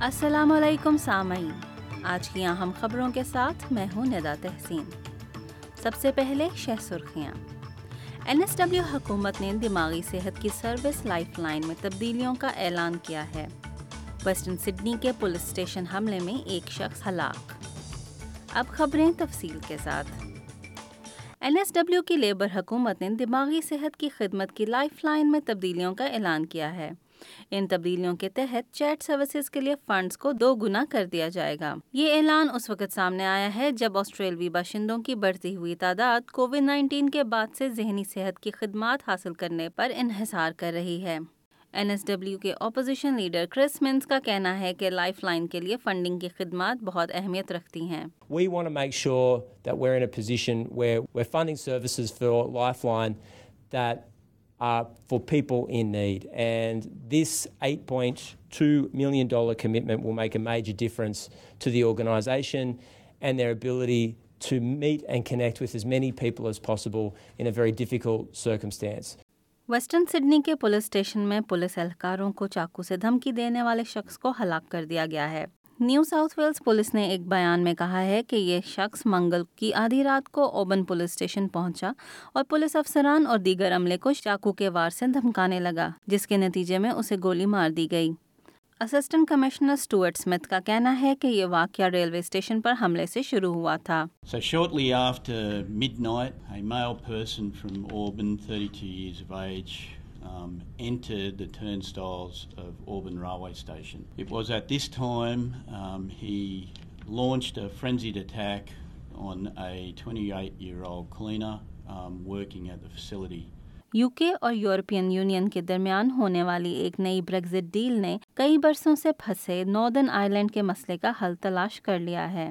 السلام علیکم سامعین۔ آج کی اہم خبروں کے ساتھ میں ہوں ندا تحسین۔ سب سے پہلے شہ سرخیاں۔ این ایس ڈبلیو حکومت نے دماغی صحت کی سروس لائف لائن میں تبدیلیوں کا اعلان کیا ہے۔ ویسٹرن سڈنی کے پولیس اسٹیشن حملے میں ایک شخص ہلاک۔ اب خبریں تفصیل کے ساتھ۔ این ایس ڈبلیو کی لیبر حکومت نے دماغی صحت کی خدمت کی لائف لائن میں تبدیلیوں کا اعلان کیا ہے۔ ان تبدیلیوں کے تحت چیٹ سروسز کے لیے فنڈز کو دو گنا کر دیا جائے گا۔ یہ اعلان اس وقت سامنے آیا ہے جب آسٹریلوی باشندوں کی بڑھتی ہوئی تعداد کووڈ نائنٹین کے بعد سے ذہنی صحت کی خدمات حاصل کرنے پر انحصار کر رہی ہے۔ این ایس ڈبلیو کے اپوزیشن لیڈر کرس منس کا کہنا ہے کہ لائف لائن کے لیے فنڈنگ کی خدمات بہت اہمیت رکھتی ہیں۔ We want to make sure that we're in a position where we're funding services for Lifeline that are for people in need. And this $8.2 million commitment will make a major difference to the organisation and their ability to meet and connect with as many people as possible in a very difficult circumstance. Western Sydney کے police station میں police اہلکاروں کو چاقو سے دھمکی دینے والے شخص کو ہلاک کر دیا گیا ہے نیو ساؤتھ ویلز پولیس نے ایک بیان میں کہا ہے کہ یہ شخص منگل کی آدھی رات کو اوبن پولیس اسٹیشن پہنچا اور پولیس افسران اور دیگر عملے کو چاقو کے وار سے دھمکانے لگا جس کے نتیجے میں اسے گولی مار دی گئی۔ اسسٹنٹ کمشنر اسٹوئرٹ اسمتھ کا کہنا ہے کہ یہ واقعہ ریلوے اسٹیشن پر حملے سے شروع ہوا تھا۔ So shortly after midnight, a male person from Auburn, 32 years of age, um, entered the turnstiles of Auburn railway station. It was at this time um, he launched a frenzied attack on a 28-year-old cleaner um, working at the facility. U K اور European union کے درمیان ہونے والی ایک نئی Brexit deal نے کئی برسوں سے پھنسے ناردرن آئرلینڈ کے مسئلے کا حل تلاش کر لیا ہے